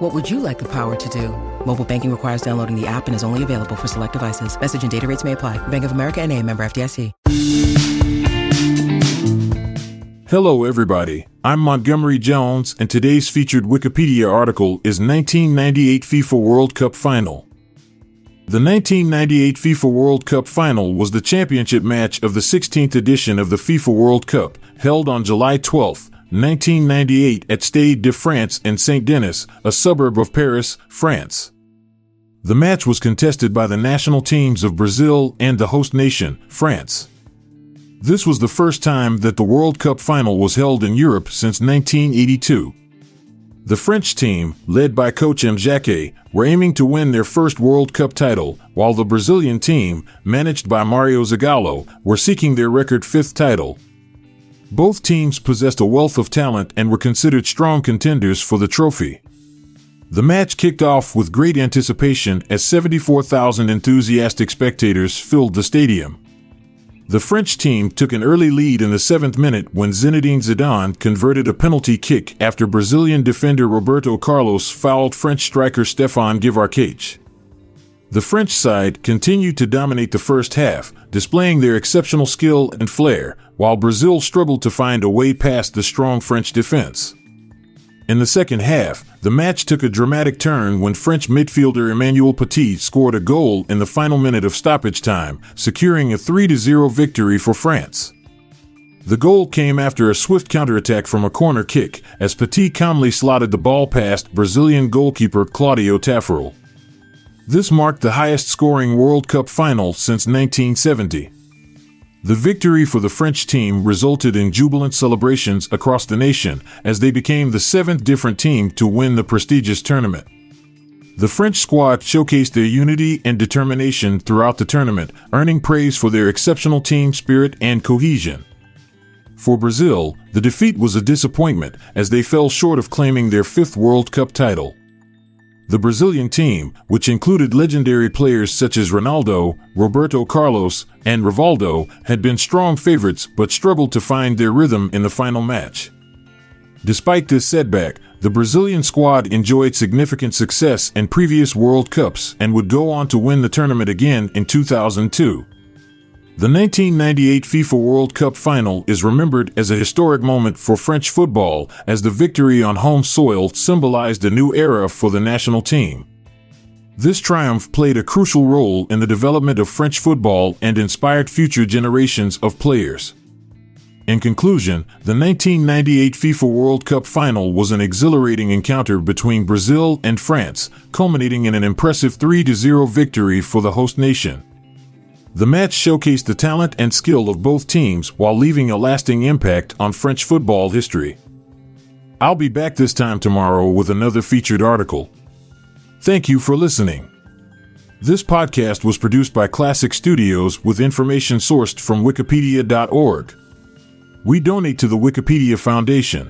What would you like the power to do? Mobile banking requires downloading the app and is only available for select devices. Message and data rates may apply. Bank of America and a member FDIC. Hello, everybody. I'm Montgomery Jones, and today's featured Wikipedia article is 1998 FIFA World Cup Final. The 1998 FIFA World Cup Final was the championship match of the 16th edition of the FIFA World Cup, held on July 12, 1998 at Stade de France in Saint Denis, a suburb of Paris, France. The match was contested by the national teams of Brazil and the host nation, France. This was the first time that the World Cup final was held in Europe since 1982. The French team, led by coach Aimé Jacquet, were aiming to win their first World Cup title, while the Brazilian team, managed by Mario Zagallo, were seeking their record fifth title. Both teams possessed a wealth of talent and were considered strong contenders for the trophy. The match kicked off with great anticipation as 74,000 enthusiastic spectators filled the stadium. The French team took an early lead in the seventh minute when Zinedine Zidane converted a penalty kick after Brazilian defender Roberto Carlos fouled French striker Stefan Guivarc'h. The French side continued to dominate the first half, displaying their exceptional skill and flair, while Brazil struggled to find a way past the strong French defense. In the second half, the match took a dramatic turn when French midfielder Emmanuel Petit scored a goal in the final minute of stoppage time, securing a 3 0 victory for France. The goal came after a swift counterattack from a corner kick, as Petit calmly slotted the ball past Brazilian goalkeeper Claudio Taffarel. This marked the highest scoring World Cup final since 1970. The victory for the French team resulted in jubilant celebrations across the nation as they became the seventh different team to win the prestigious tournament. The French squad showcased their unity and determination throughout the tournament, earning praise for their exceptional team spirit and cohesion. For Brazil, the defeat was a disappointment as they fell short of claiming their fifth World Cup title. The Brazilian team, which included legendary players such as Ronaldo, Roberto Carlos, and Rivaldo, had been strong favorites but struggled to find their rhythm in the final match. Despite this setback, the Brazilian squad enjoyed significant success in previous World Cups and would go on to win the tournament again in 2002. The 1998 FIFA World Cup final is remembered as a historic moment for French football as the victory on home soil symbolized a new era for the national team. This triumph played a crucial role in the development of French football and inspired future generations of players. In conclusion, the 1998 FIFA World Cup final was an exhilarating encounter between Brazil and France, culminating in an impressive 3 0 victory for the host nation. The match showcased the talent and skill of both teams while leaving a lasting impact on French football history. I'll be back this time tomorrow with another featured article. Thank you for listening. This podcast was produced by Klassic Studios with information sourced from Wikipedia.org. We donate to the Wikipedia Foundation,